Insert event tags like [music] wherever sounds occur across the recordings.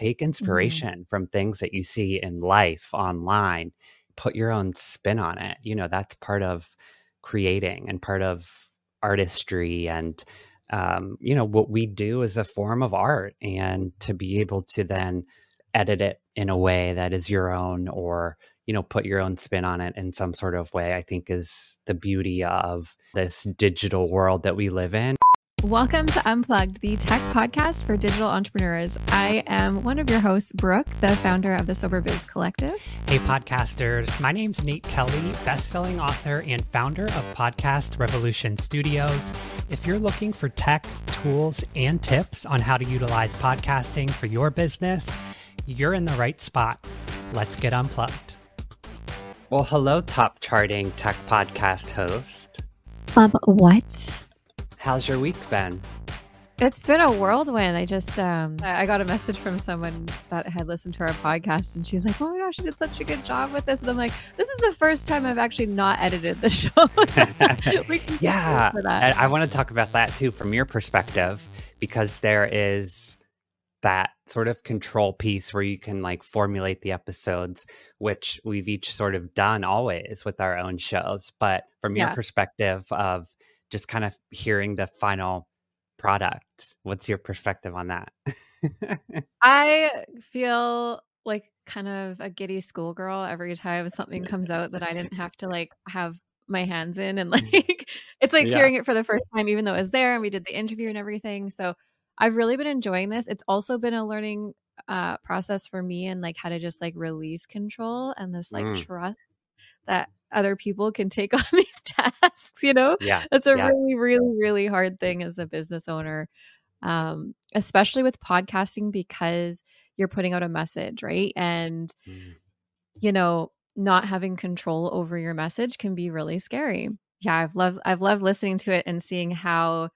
take Mm-hmm. inspiration from things that you see in life online, put your own spin on it. You know, that's part of creating and part of artistry and um, you know what we do is a form of art and to be able to then edit it in a way that is your own or you know put your own spin on it in some sort of way i think is the beauty of this digital world that we live in Welcome to Unplugged, the tech podcast for digital entrepreneurs. I am one of your hosts, Brooke, the founder of the Sober Biz Collective. Hey, podcasters. My name's Nate Kelly, best-selling author and founder of Podcast Revolution Studios. If you're looking for tech, tools, and tips on how to utilize podcasting for your business, you're in the right spot. Let's get unplugged. well hello top charting tech podcast host Um, what? How's your week been It's been a whirlwind. I just um I got a message from someone that had listened to our podcast and she's like, Oh my gosh, you did such a good job with this. And I'm like, this is the first time I've actually not edited the [laughs] show. [laughs] we can take yeah credit for that. and i want to talk about that too from your perspective because there is that sort of control piece where you can like formulate the episodes which we've each sort of done always with our own shows but from your Yeah. perspective of just kind of hearing the final product what's your perspective on that [laughs] I feel like kind of a giddy schoolgirl every time something comes out that I didn't have to [laughs] like have my hands in and like [laughs] it's like Yeah. hearing it for the first time even though it was there and we did the interview and everything. So I've really been enjoying this. It's also been a learning uh process for me and like how to just like release control and this like Mm. trust that other people can take [laughs] on these tasks, you know? yeah That's a Yeah. really, really, really hard thing as a business owner, um, especially with podcasting because you're putting out a message, right? And, Mm. you know, not having control over your message can be really scary. Yeah, I've loved I've loved listening to it and seeing how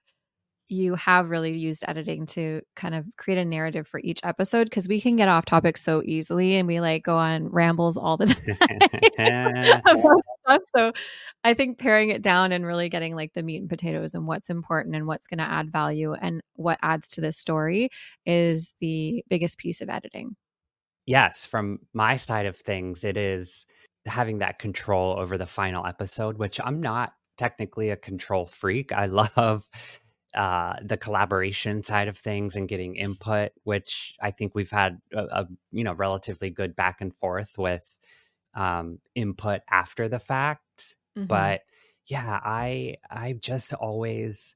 you have really used editing to kind of create a narrative for each episode because we can get off topic so easily and we like go on rambles all the [laughs] time. [laughs] So I think paring it down and really getting like the meat and potatoes and what's important and what's going to add value and what adds to this story is the biggest piece of editing. yes, from my side of things, it is having that control over the final episode, which I'm not technically a control freak. I [laughs] love uh, the collaboration side of things and getting input, which I think we've had a, a you know relatively good back and forth with um, input after the fact. Mhm. But yeah, I I've just always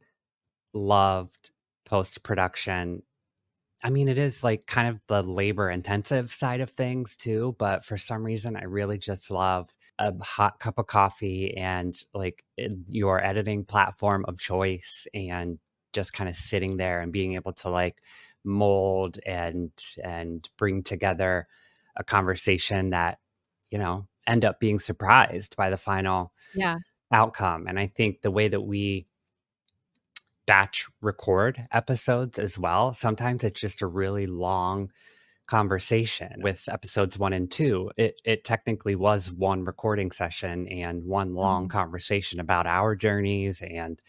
loved post production I mean, it is like kind of the labor intensive side of things too, but for some reason, I really just love a hot cup of coffee and like your editing platform of choice and just kind of sitting there and being able to like mold and and bring together a conversation that you know end up being surprised by the final yeah. outcome. And I think the way that we batch record episodes as well, sometimes it's just a really long conversation. With episodes one and two, it, it technically was one recording session and one long Mhm. conversation about our journeys and,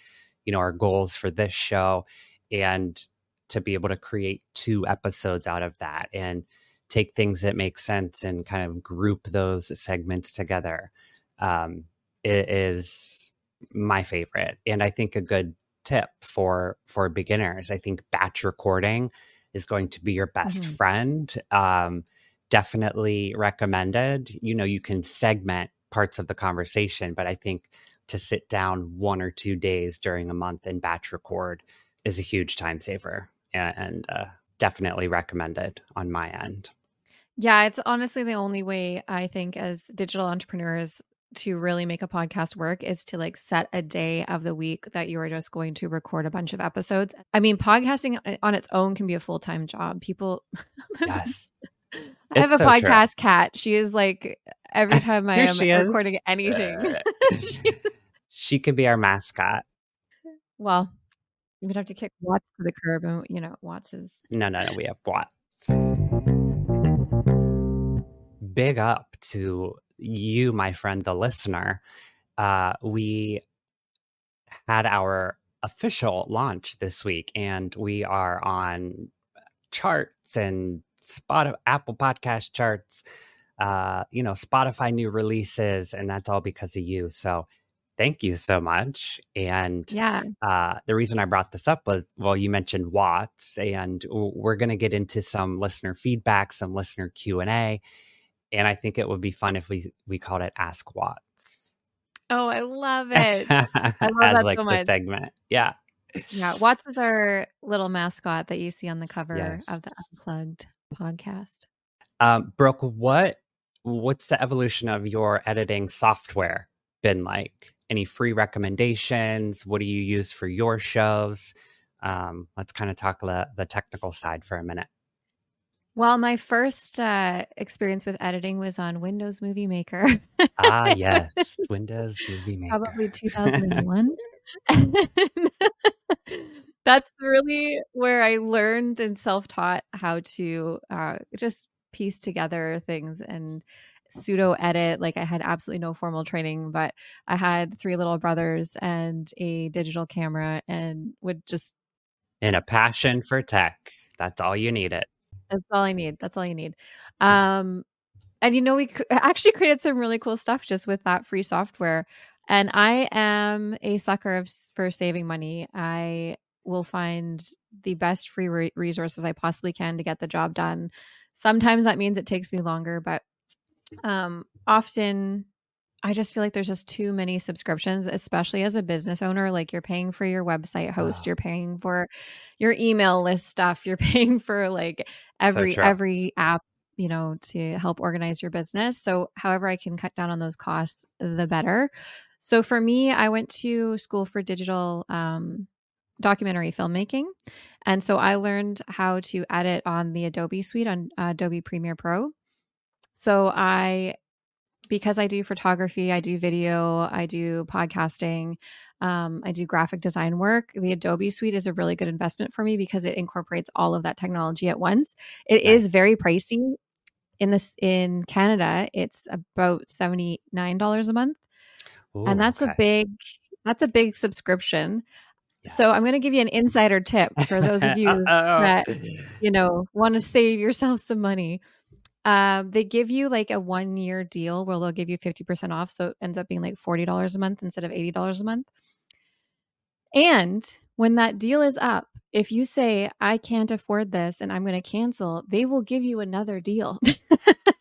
you know, our goals for this show. And to be able to create two episodes out of that and take things that make sense and kind of group those segments together um, is my favorite and i think a good tip for for beginners i think batch recording is going to be your best Mhm. friend um, definitely recommended you know you can segment parts of the conversation but i think to sit down one or two days during a month and batch record is a huge time saver and, and uh, definitely recommended on my end Yeah, it's honestly the only way I think as digital entrepreneurs to really make a podcast work is to like set a day of the week that you are just going to record a bunch of episodes. I mean, podcasting on its own can be a full-time job. People yes I have a so true. podcast cat. She is like every [laughs] time I am she is. recording anything. [laughs] [laughs] she- she could be our mascot well, you would have to kick Watts to the curb, and you know Watts is No, no, no. We have Watts. Big up to you, my friend, the listener. Uh, we had our official launch this week, and we are on charts and Spotify, Apple Podcast charts, uh, you know, Spotify new releases, and that's all because of you. So thank you so much. And yeah, uh, the reason I brought this up was, well, you mentioned Watts, and we're going to get into some listener feedback, some listener Q and A, and I think it would be fun if we we called it Ask Watts. Oh, I love [laughs] it! I love As that like so the segment, yeah. Yeah, Watts is our little mascot that you see on the cover Yes. of the Unplugged podcast. Um, Brooke, what what's the evolution of your editing software been like? Any free recommendations? What do you use for your shows? Um, let's kind of talk the, the technical side for a minute. Well, my first uh, experience with editing was on Windows Movie Maker. Ah, [laughs] yes, Windows Movie Maker. [laughs] Probably 2001. [laughs] That's really where I learned and self taught how to uh, just piece together things and pseudo edit. Like I had absolutely no formal training, but I had three little brothers and a digital camera and would just, and a passion for tech. That's all you needed. that's all I need. That's all you need. Um, and you know, we actually created some really cool stuff just with that free software. And I am a sucker of, for saving money. I will find the best free re- resources I possibly can to get the job done. Sometimes that means it takes me longer, but um, often I just feel like there's just too many subscriptions, especially as a business owner. Like you're paying for your website host, Wow. you're paying for your email list stuff, you're [laughs] paying for like every true. every app, you know, to help organize your business. So however I can cut down on those costs, the better. So for me, I went to school for digital um, documentary filmmaking. And so I learned how to edit on the Adobe suite on Adobe Premiere Pro. So I, because I do photography, I do video, I do podcasting, um, I do graphic design work. The Adobe suite is a really good investment for me because it incorporates all of that technology at once. It is Nice. very pricey. In this in Canada, it's about seventy nine dollars a month, Ooh, and that's a big that's a big subscription. So I'm going to give you an insider tip for those of [laughs] you that you know want to save yourself some money. Um, they give you like a one year deal where they'll give you 50% off. So it ends up being like $40 a month instead of $80 a month. And when that deal is up, if you say, I can't afford this and I'm going to cancel, they will give you another deal.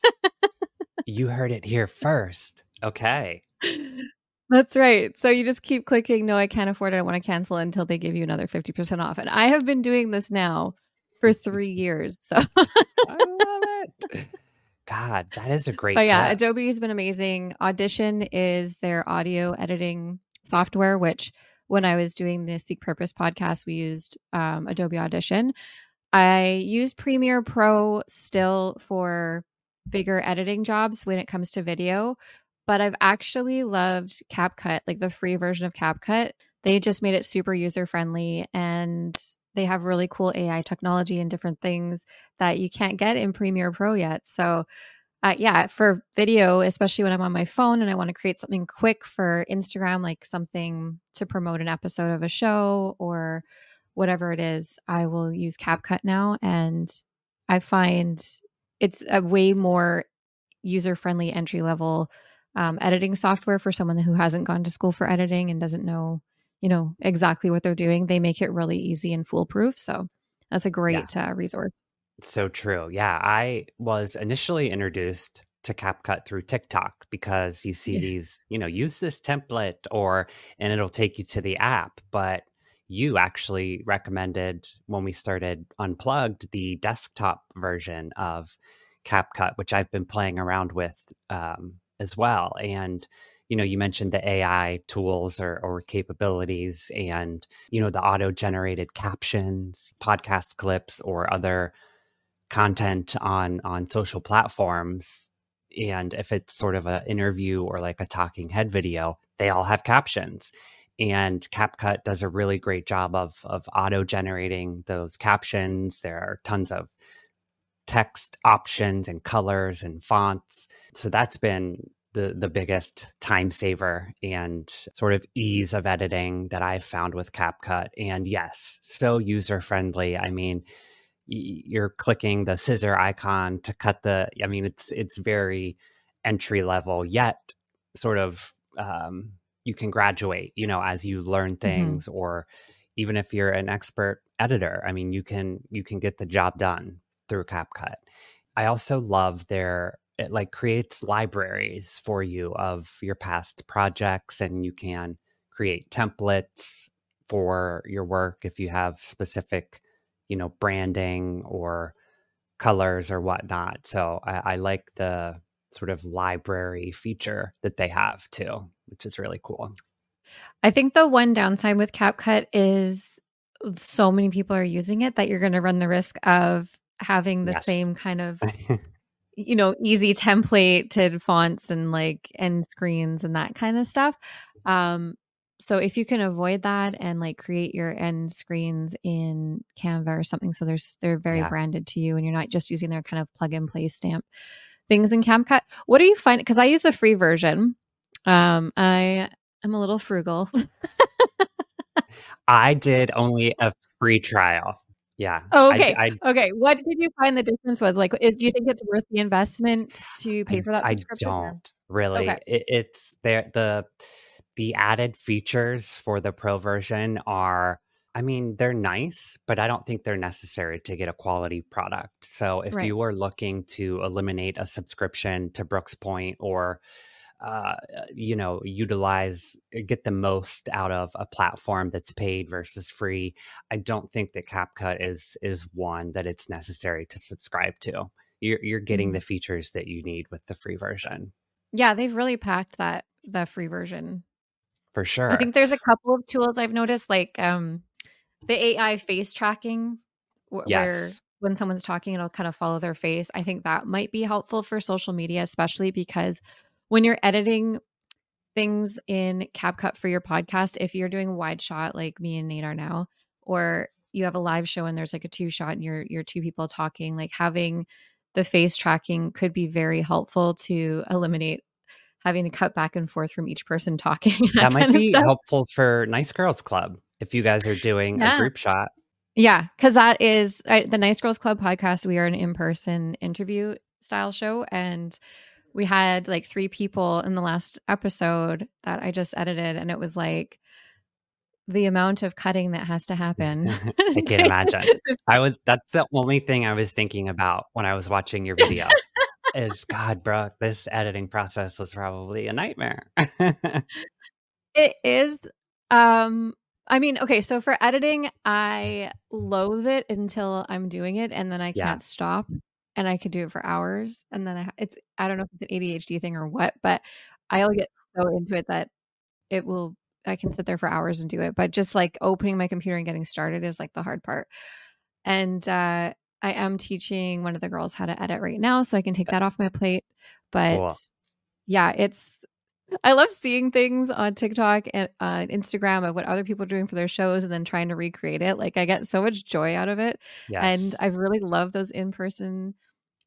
[laughs] you heard it here first. Okay. [laughs] That's right. So you just keep clicking, no, I can't afford it. I want to cancel until they give you another 50% off. And I have been doing this now for three [laughs] years. So, I love it. [laughs] God, that is a great but yeah, tip. Adobe has been amazing. Audition is their audio editing software, which when I was doing the Seek Purpose podcast, we used um, Adobe Audition. I use Premiere Pro still for bigger editing jobs when it comes to video, but I've actually loved CapCut, like the free version of CapCut. They just made it super user friendly and they have really cool AI technology and different things that you can't get in Premiere Pro yet. So, uh, yeah, for video, especially when I'm on my phone and I want to create something quick for Instagram, like something to promote an episode of a show or whatever it is, I will use CapCut now. And I find it's a way more user friendly entry level um, editing software for someone who hasn't gone to school for editing and doesn't know, you know, exactly what they're doing. They make it really easy and foolproof. So that's a great uh, resource. So true. Yeah. I was initially introduced to CapCut through TikTok because you see Yeah. these, you know, use this template or, and it'll take you to the app. But you actually recommended when we started Unplugged the desktop version of CapCut, which I've been playing around with um, as well. And, you know, you mentioned the AI tools or, or capabilities and, you know, the auto generated captions, podcast clips, or other content on on social platforms and if it's sort of an interview or like a talking head video they all have captions and CapCut does a really great job of of auto generating those captions there are tons of text options and colors and fonts so that's been the the biggest time saver and sort of ease of editing that I've found with CapCut and yes so user friendly I mean you're clicking the scissor icon to cut the i mean it's it's very entry level yet sort of um, you can graduate you know as you learn mm-hmm. things mm-hmm. or even if you're an expert editor i mean you can you can get the job done through capcut. I also love their it like creates libraries for you of your past projects and you can create templates for your work if you have specific you know branding or colors or whatnot. So I, I like the sort of library feature that they have too which is really cool. I think the one downside with capcut is so many people are using it that you're going to run the risk of having the yes. same kind of [laughs] you know easy templated fonts and like end screens and that kind of stuff um so if you can avoid that and like create your end screens in canva or something so there's they're very yeah. branded to you and you're not just using their kind of plug and play stamp things in CapCut. What do you find? Because I use the free version. Um, I am a little frugal. [laughs] I did only a free trial. Yeah. Oh, okay. I, I, okay. What did you find the difference was? Like, is, do you think it's worth the investment to pay for that subscription? I don't really. Okay. It, it's there. The the added features for the pro version are I mean, they're nice, but I don't think they're necessary to get a quality product. So if right. you are looking to eliminate a subscription to Brooke's Point or uh, you know, utilize, uh, get the most out of a platform that's paid versus free. I don't think that CapCut is is one that it's necessary to subscribe to. You're you're getting mm-hmm. the features that you need with the free version. Yeah, they've really packed that the free version for sure. I think there's a couple of tools I've noticed, like um, the AI face tracking, wh- yes. where when someone's talking, it'll kind of follow their face. I think that might be helpful for social media, especially because when you're editing things in CapCut for your podcast, if you're doing wide shot like me and Nate are now, or you have a live show and there's like a two shot and you're you're two people talking, like having the face tracking could be very helpful to eliminate having to cut back and forth from each person [laughs] talking. That, that might be helpful for Nice Girls Club if you guys are doing yeah. a group shot. Yeah, because that is I, the Nice Girls Club podcast. We are an in person interview style show. And we had like three people in the last episode that I just edited. And it was like, the amount of cutting that has to happen. [laughs] I can't [laughs] imagine. I was that's the only thing I was thinking about when I was watching your video. is [laughs] God, Brooke, this editing process was probably a nightmare. it is um I mean, okay, so for editing, I loathe it until I'm doing it and then I yeah. can't stop and I could do it for hours and then I it's I don't know if it's an ADHD thing or what, but I'll get so into it that it will I can sit there for hours and do it, but just like opening my computer and getting started is like the hard part. And uh I am teaching one of the girls how to edit right now so I can take that off my plate, but cool. yeah, it's I love seeing things on TikTok and on uh, Instagram of what other people are doing for their shows and then trying to recreate it. Like I get so much joy out of it. Yes. And I really love those in-person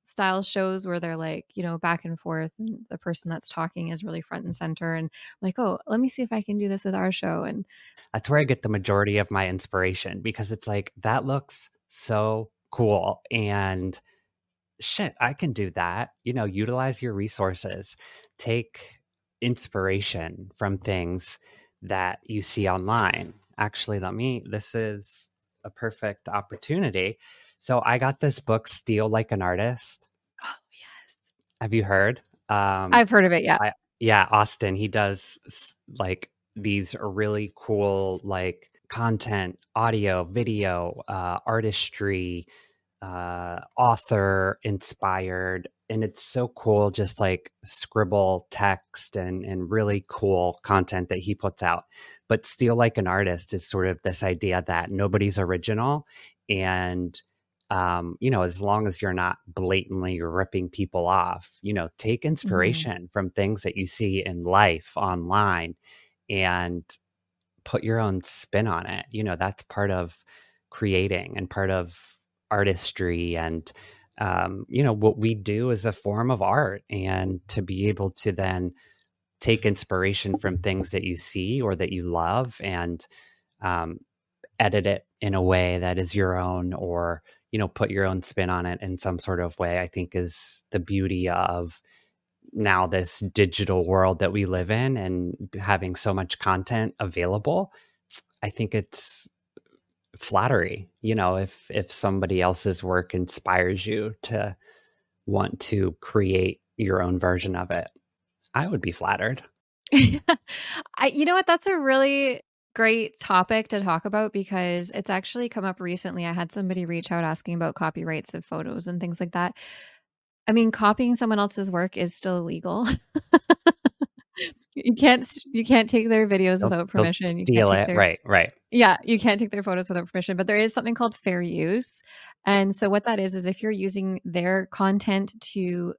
style shows where they're like, you know, back and forth and the person that's talking is really front and center and I'm like, "Oh, let me see if I can do this with our show." And that's where I get the majority of my inspiration because it's like that looks so cool and shit, I can do that. You know, utilize your resources. Take inspiration from things that you see online. Actually, let me, this is a perfect opportunity. So I got this book, Steal Like an Artist. Oh, yes. Have you heard? Um, I've heard of it, yeah. I, yeah, Austin, he does like these really cool, like content, audio, video, uh, artistry, uh, author inspired and it's so cool just like scribble text and and really cool content that he puts out but steal like an artist is sort of this idea that nobody's original and um, you know as long as you're not blatantly ripping people off you know take mm-hmm. inspiration mm-hmm. from things that you see in life online and put your own spin on it you know that's part of creating and part of artistry and um, you know what we do is a form of art and to be able to then take inspiration from things that you see or that you love and um, edit it in a way that is your own or you know, put your own spin on it in some sort of way, I think is the beauty of now this digital world that we live in and having so much content available. I think it's flattery, you know, if if somebody else's work inspires you to want to create your own version of it. I would be flattered. [laughs] I, you know what? That's a really great topic to talk about because it's actually come up recently. I had somebody reach out asking about copyrights of photos and things like that. I mean, copying someone else's work is still illegal. [laughs] you can't you can't take their videos they'll, without permission. You steal it, their, right? Right. Yeah, you can't take their photos without permission. But there is something called fair use, and so what that is is if you're using their content to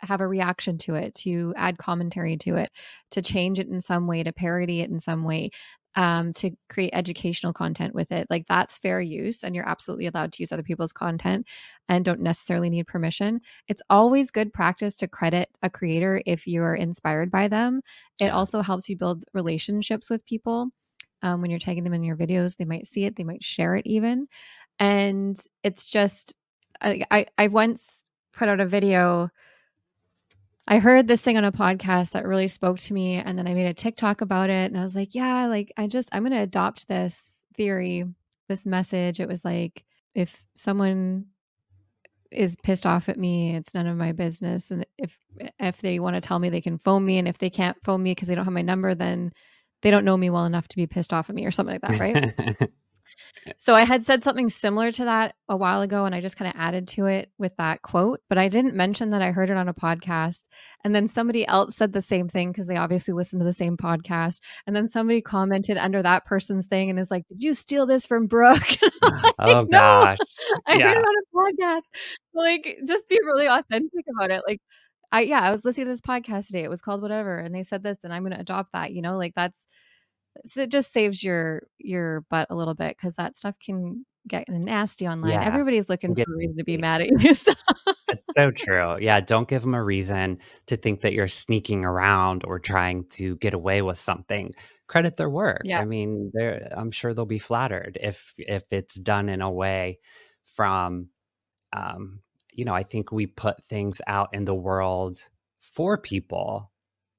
have a reaction to it, to add commentary to it, to change it in some way, to parody it in some way, um, to create educational content with it. Like that's fair use, and you're absolutely allowed to use other people's content and don't necessarily need permission. It's always good practice to credit a creator if you're inspired by them. It also helps you build relationships with people. Um, when you're tagging them in your videos, they might see it, they might share it even. And it's just, I, I, I once put out a video I heard this thing on a podcast that really spoke to me. And then I made a TikTok about it. And I was like, yeah, like I just, I'm going to adopt this theory, this message. It was like, if someone is pissed off at me, it's none of my business. And if, if they want to tell me they can phone me, and if they can't phone me because they don't have my number, then they don't know me well enough to be pissed off at me or something like that. Right. [laughs] So I had said something similar to that a while ago and I just kind of added to it with that quote, but I didn't mention that I heard it on a podcast. And then somebody else said the same thing because they obviously listened to the same podcast. And then somebody commented under that person's thing and is like, Did you steal this from Brooke? [laughs] [laughs] like, oh no, gosh. I yeah. heard it on a podcast. Like, just be really authentic about it. Like, I, yeah, I was listening to this podcast today. It was called whatever. And they said this, and I'm going to adopt that, you know, like that's, so it just saves your your butt a little bit because that stuff can get nasty online. Yeah. Everybody's looking for a reason to be mad at you. [laughs] So. so true. Yeah, don't give them a reason to think that you're sneaking around or trying to get away with something. Credit their work. Yeah. I mean, I'm sure they'll be flattered if if it's done in a way from um, you know, I think we put things out in the world for people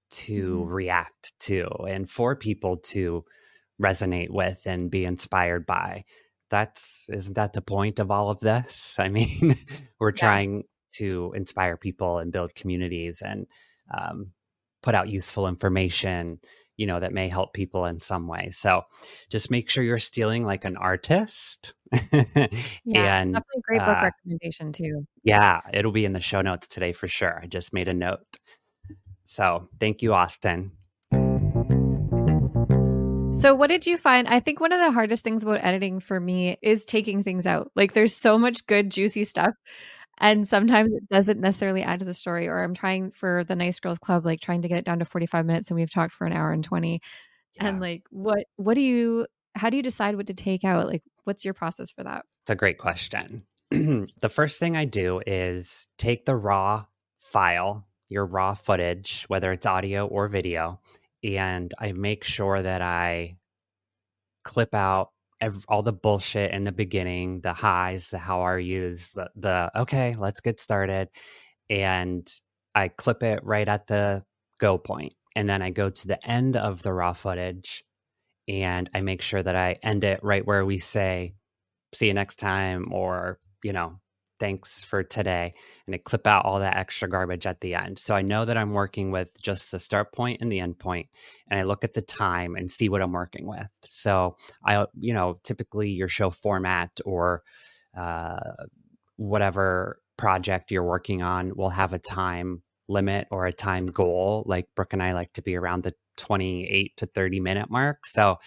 to mm-hmm. react to and for people to resonate with and be inspired by. That's isn't that the point of all of this? [laughs] I mean we're yeah. trying to inspire people and build communities and um, put out useful information you know that may help people in some way. So just make sure you're stealing like an artist [laughs] yeah and that's a great book uh, recommendation too. yeah it'll be in the show notes today for sure. I just made a note so thank you, Austin. So, what did you find? I think one of the hardest things about editing for me is taking things out. Like, there's so much good, juicy stuff. And sometimes it doesn't necessarily add to the story. Or I'm trying for the Nice Girls Club, like trying to get it down to 45 minutes, and we've talked for an hour and 20. Yeah. And like, what, what do you, how do you decide what to take out? Like, what's your process for that? It's a great question. [clears throat] the first thing I do is take the raw file your raw footage, whether it's audio or video, and I make sure that I clip out every, all the bullshit in the beginning, the highs, the how are yous, the, the okay, let's get started. And I clip it right at the go point. And then I go to the end of the raw footage and I make sure that I end it right where we say, see you next time, or, you know, thanks for today and I clip out all that extra garbage at the end. So I know that I'm working with just the start point and the end point and I look at the time and see what I'm working with. So I you know, typically your show format or uh, whatever project you're working on will have a time limit or a time goal. Like Brooke and I like to be around the 28 to 30 minute mark. So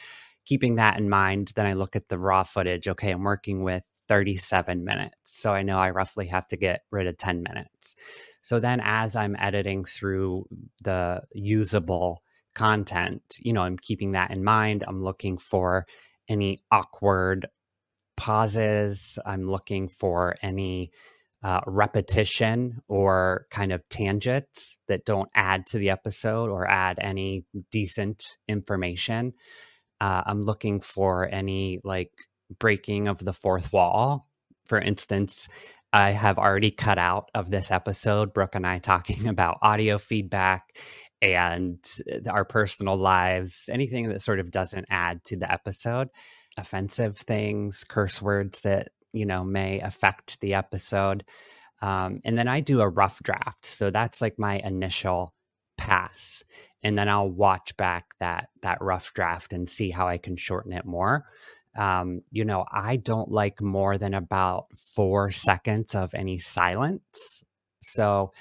keeping that in mind, then I look at the raw footage. Okay, I'm working with 37 minutes. So I know I roughly have to get rid of 10 minutes. So then as I'm editing through the usable content, you know, I'm keeping that in mind. I'm looking for any awkward pauses. I'm looking for any uh, repetition or kind of tangents that don't add to the episode or add any decent information. Uh, I'm looking for any like breaking of the fourth wall for instance, I have already cut out of this episode Brooke and I talking [laughs] about audio feedback and our personal lives, anything that sort of doesn't add to the episode, offensive things, curse words that, you know, may affect the episode. Um, and then I do a rough draft. So that's like my initial pass. And then I'll watch back that that rough draft and see how I can shorten it more um, you know, I don't like more than about four seconds of any silence. So,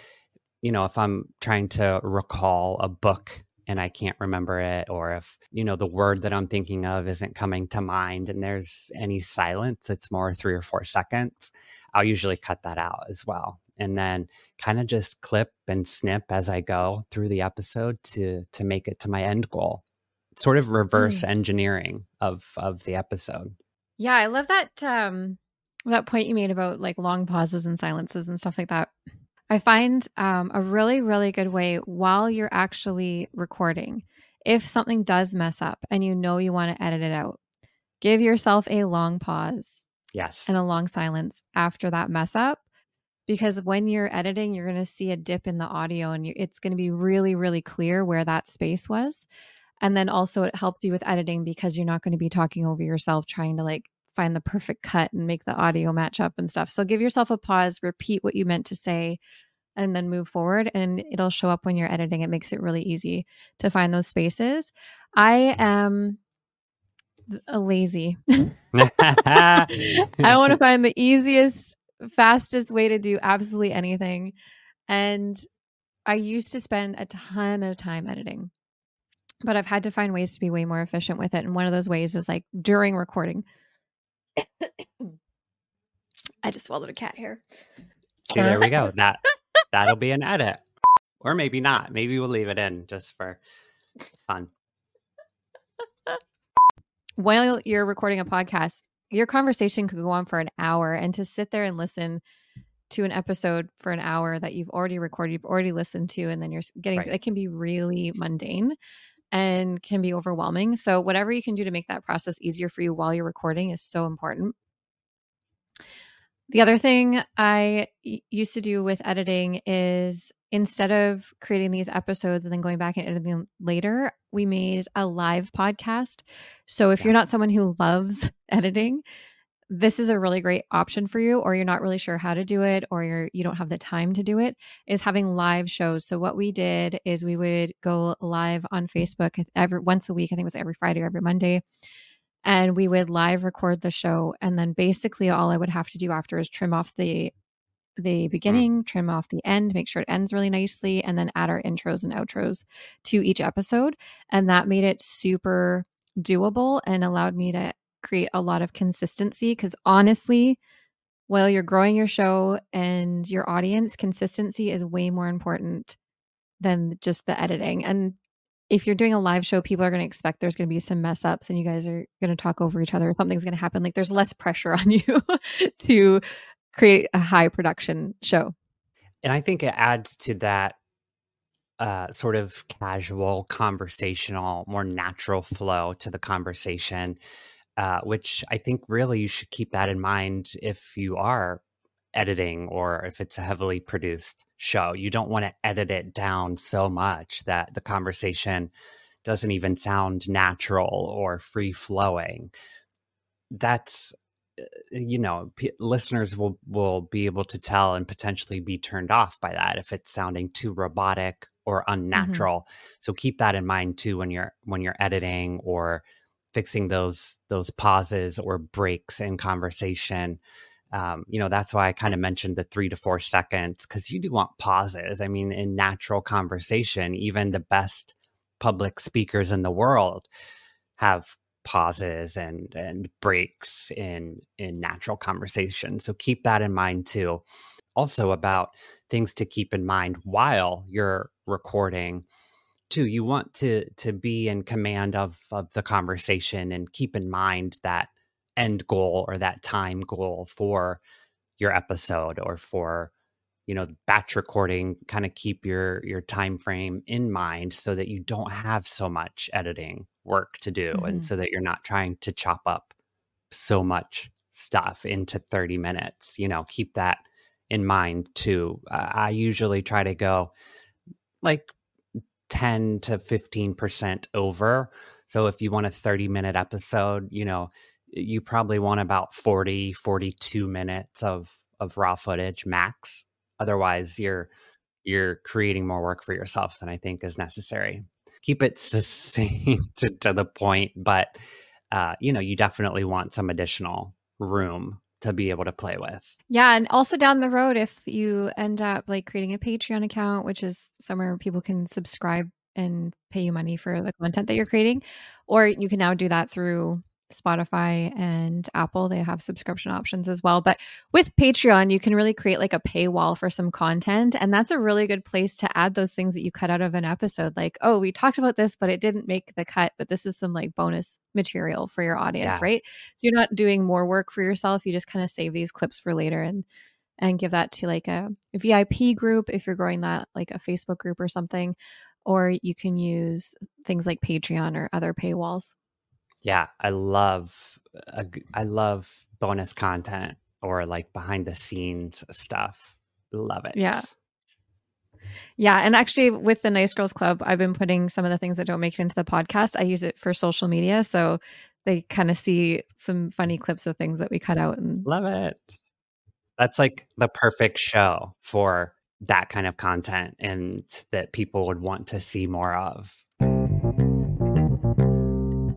you know, if I'm trying to recall a book and I can't remember it, or if, you know, the word that I'm thinking of isn't coming to mind and there's any silence, it's more three or four seconds, I'll usually cut that out as well. And then kind of just clip and snip as I go through the episode to to make it to my end goal sort of reverse mm. engineering of of the episode. Yeah, I love that um that point you made about like long pauses and silences and stuff like that. I find um, a really, really good way while you're actually recording. If something does mess up and you know you want to edit it out, give yourself a long pause. Yes. And a long silence after that mess up. Because when you're editing, you're going to see a dip in the audio and it's going to be really, really clear where that space was. And then also it helps you with editing because you're not going to be talking over yourself trying to like find the perfect cut and make the audio match up and stuff. So give yourself a pause, repeat what you meant to say, and then move forward. And it'll show up when you're editing. It makes it really easy to find those spaces. I am a uh, lazy. [laughs] I want to [laughs] find the easiest, fastest way to do absolutely anything. And I used to spend a ton of time editing but I've had to find ways to be way more efficient with it. And one of those ways is like during recording. [coughs] I just swallowed a cat hair. See, there we go. [laughs] That that'll be an edit, or maybe not. Maybe we'll leave it in just for fun. While you're recording a podcast, your conversation could go on for an hour, and to sit there and listen to an episode for an hour that you've already recorded, you've already listened to, and then you're getting right. it can be really mundane and can be overwhelming. So, whatever you can do to make that process easier for you while you're recording is so important. The other thing I used to do with editing is instead of creating these episodes and then going back and editing them later, we made a live podcast. So, if yeah. you're not someone who loves [laughs] editing, this is a really great option for you or you're not really sure how to do it or you're you don't have the time to do it is having live shows so what we did is we would go live on facebook every once a week i think it was every friday or every monday and we would live record the show and then basically all i would have to do after is trim off the the mm. beginning, trim off the end, make sure it ends really nicely, and then add our intros and outros to each episode. And that made it super doable and allowed me to create a lot of consistency because honestly, while you're growing your show and your audience, consistency is way more important than just the editing. And if you're doing a live show, people are going to expect there's going to be some mess ups and you guys are going to talk over each other. Something's going to happen. Like there's less pressure [laughs] on you to create a high production show. And I think it adds to that uh, sort of casual, conversational, more natural flow to the conversation uh, which I think really you should keep that in mind if you are editing or if it's a heavily produced show. You don't want to edit it down so much that the conversation doesn't even sound natural or free flowing. That's uh, you know p- listeners will will be able to tell and potentially be turned off by that if it's sounding too robotic or mm-hmm. unnatural mm-hmm. so keep that in mind too when you're when you're editing or fixing those those pauses or breaks in conversation. Um, you know that's why i kind of mentioned the three to four seconds because you do want pauses. I mean in natural conversation even the best public speakers in the world have pauses and and breaks in in natural conversation. So keep that in mind too. Also about things to keep in mind while you're recording too you want to to be in command of of the conversation and keep in mind that end goal or that time goal for your episode or for you know batch recording kind of keep your your time frame in mind so that you don't have so much editing work to do mm-hmm. and so that you're not trying to chop up so much stuff into 30 minutes. You know, keep that in mind too. Uh, I usually try to go like 10 to 15% over. So if you want a 30 minute episode, you know, you probably want about 40, 42 minutes of of raw footage max. Otherwise, you're you're creating more work for yourself than I think is necessary. Keep it succinct to, [laughs] to the point, but uh, you know, you definitely want some additional room to be able to play with. Yeah. And also down the road, if you end up like creating a Patreon account, which is somewhere people can subscribe and pay you money for the content that you're creating, or you can now do that through Spotify and Apple. They have subscription options as well. But with Patreon, you can really create like a paywall for some content. And that's a really good place to add those things that you cut out of an episode. Like, oh, we talked about this, but it didn't make the cut. But this is some like bonus material for your audience, yeah. right? So you're not doing more work for yourself. You just kind of save these clips for later and and give that to like a, a VIP group if you're growing that like a Facebook group or something. Or you can use things like Patreon or other paywalls. Yeah, I love I love bonus content or like behind the scenes stuff. Love it. Yeah. Yeah, and actually with the Nice Girls Club, I've been putting some of the things that don't make it into the podcast. I use it for social media, so they kind of see some funny clips of things that we cut out and Love it. That's like the perfect show for that kind of content and that people would want to see more of.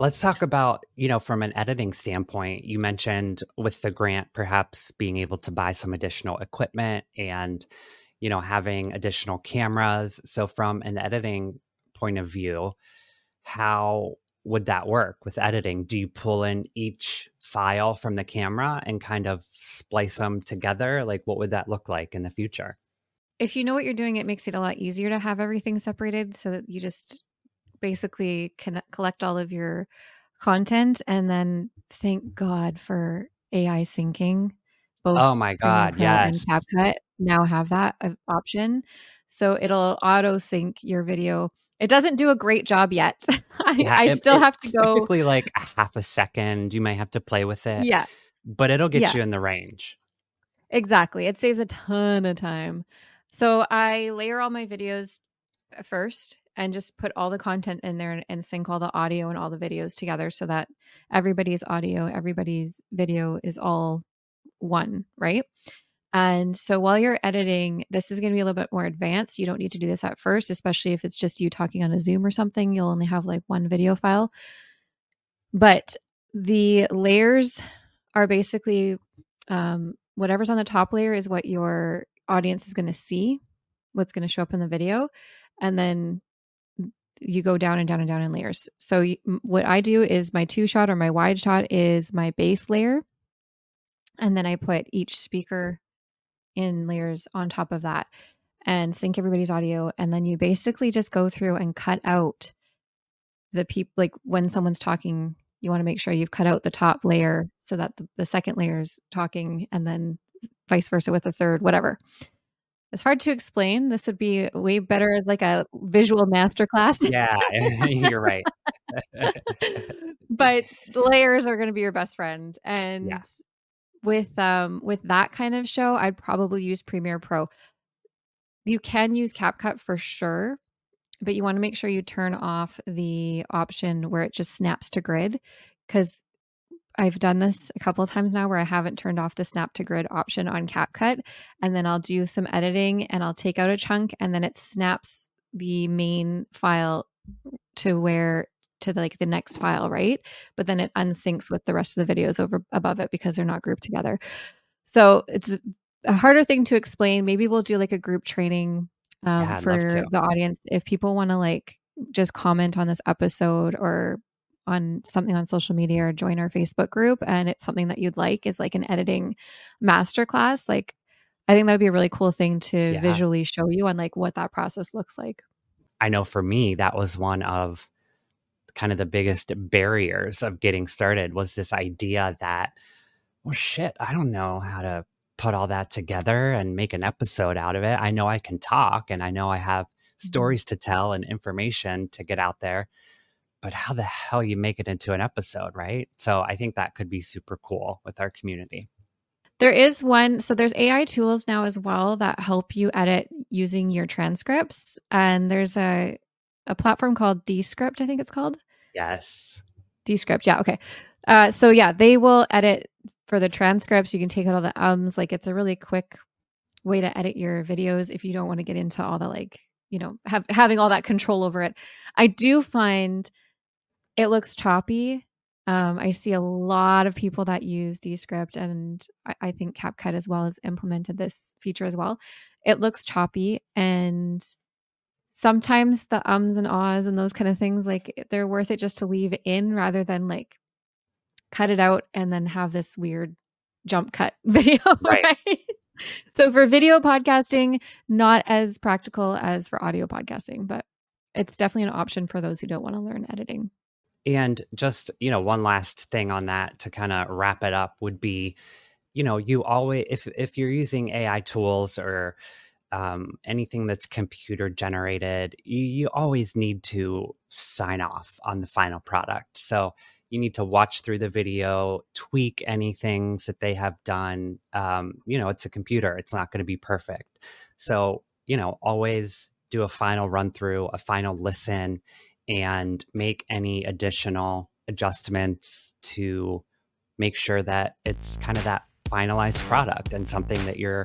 Let's talk about, you know, from an editing standpoint, you mentioned with the grant perhaps being able to buy some additional equipment and, you know, having additional cameras. So, from an editing point of view, how would that work with editing? Do you pull in each file from the camera and kind of splice them together? Like, what would that look like in the future? If you know what you're doing, it makes it a lot easier to have everything separated so that you just basically collect all of your content and then thank God for AI syncing. Oh both oh my God, yes. And CapCut now have that option. So it'll auto sync your video. It doesn't do a great job yet. [laughs] I, yeah, I it, still have to go. Typically, like a half a second. You might have to play with it. Yeah, but it'll get yeah. you in the range. Exactly. It saves a ton of time. So I layer all my videos first and just put all the content in there and, sync all the audio and all the videos together so that everybody's audio, everybody's video is all one, right? And so while you're editing, this is going to be a little bit more advanced. You don't need to do this at first, especially if it's just you talking on a Zoom or something. You'll only have like one video file. But the layers are basically um, whatever's on the top layer is what your audience is going to see, what's going to show up in the video. And then you go down and down and down in layers. So what I do is my two shot or my wide shot is my base layer. And then I put each speaker in layers on top of that and sync everybody's audio. And then you basically just go through and cut out the people, like when someone's talking, you want to make sure you've cut out the top layer so that the, the second layer is talking and then vice versa with the third, whatever. It's hard to explain. This would be way better as like a visual masterclass. [laughs] Yeah, [laughs] you're right. [laughs] but layers are going to be your best friend, and yeah. with um with that kind of show, I'd probably use Premiere Pro. You can use CapCut for sure, but you want to make sure you turn off the option where it just snaps to grid because I've done this a couple of times now where I haven't turned off the snap to grid option on CapCut. And then I'll do some editing and I'll take out a chunk and then it snaps the main file to where to the, like the next file, right? But then it unsyncs with the rest of the videos over above it because they're not grouped together. So it's a harder thing to explain. Maybe we'll do like a group training um, yeah, for the audience if people want to like just comment on this episode or on something on social media or join our Facebook group and it's something that you'd like is like an editing masterclass, like I think that would be a really cool thing to yeah. visually show you on like what that process looks like. I know for me that was one of kind of the biggest barriers of getting started was this idea that well shit, I don't know how to put all that together and make an episode out of it. I know I can talk and I know I have mm-hmm. stories to tell and information to get out there but how the hell you make it into an episode, right? So I think that could be super cool with our community. There is one, so there's AI tools now as well that help you edit using your transcripts. And there's a a platform called Descript, I think it's called. Yes. Descript, yeah, okay. Uh, so yeah, they will edit for the transcripts. You can take out all the ums. Like it's a really quick way to edit your videos if you don't want to get into all the like, you know, have having all that control over it. I do find it looks choppy. Um, I see a lot of people that use Descript, and I, I think CapCut as well has implemented this feature as well. It looks choppy, and sometimes the ums and ahs and those kind of things, like they're worth it just to leave in rather than like cut it out and then have this weird jump cut [laughs] video. Right. right? so for video podcasting, not as practical as for audio podcasting, but it's definitely an option for those who don't want to learn editing. And just, you know, one last thing on that to kind of wrap it up would be, you know, you always if if you're using AI tools or um, anything that's computer generated, you, you always need to sign off on the final product. So you need to watch through the video, tweak any things that they have done. Um, you know, it's a computer; it's not going to be perfect. So you know, always do a final run through, a final listen, and make any additional adjustments to make sure that it's kind of that finalized product and something that you're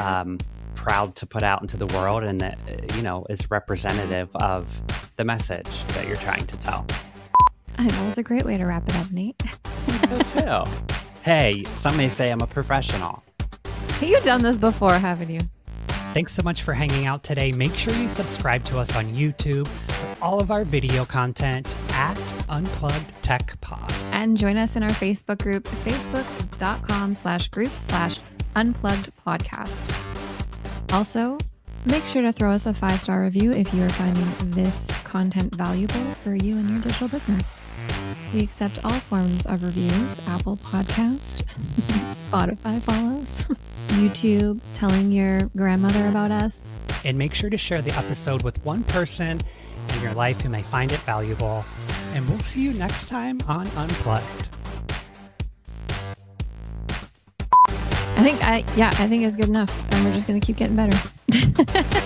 um, proud to put out into the world and that you know is representative of the message that you're trying to tell. I that was a great way to wrap it up, Nate. [laughs] so too. Hey, some may say I'm a professional. You've done this before, haven't you? Thanks so much for hanging out today. Make sure you subscribe to us on YouTube for all of our video content at Unplugged Tech Pod. And join us in our Facebook group, facebook.com slash group slash unplugged podcast. Also, make sure to throw us a five star review if you are finding this content valuable for you and your digital business. We accept all forms of reviews Apple Podcast, [laughs] Spotify follows, [laughs] YouTube, telling your grandmother about us. And make sure to share the episode with one person in your life who may find it valuable. And we'll see you next time on Unplugged. I think I yeah, I think it's good enough. And we're just gonna keep getting better. [laughs]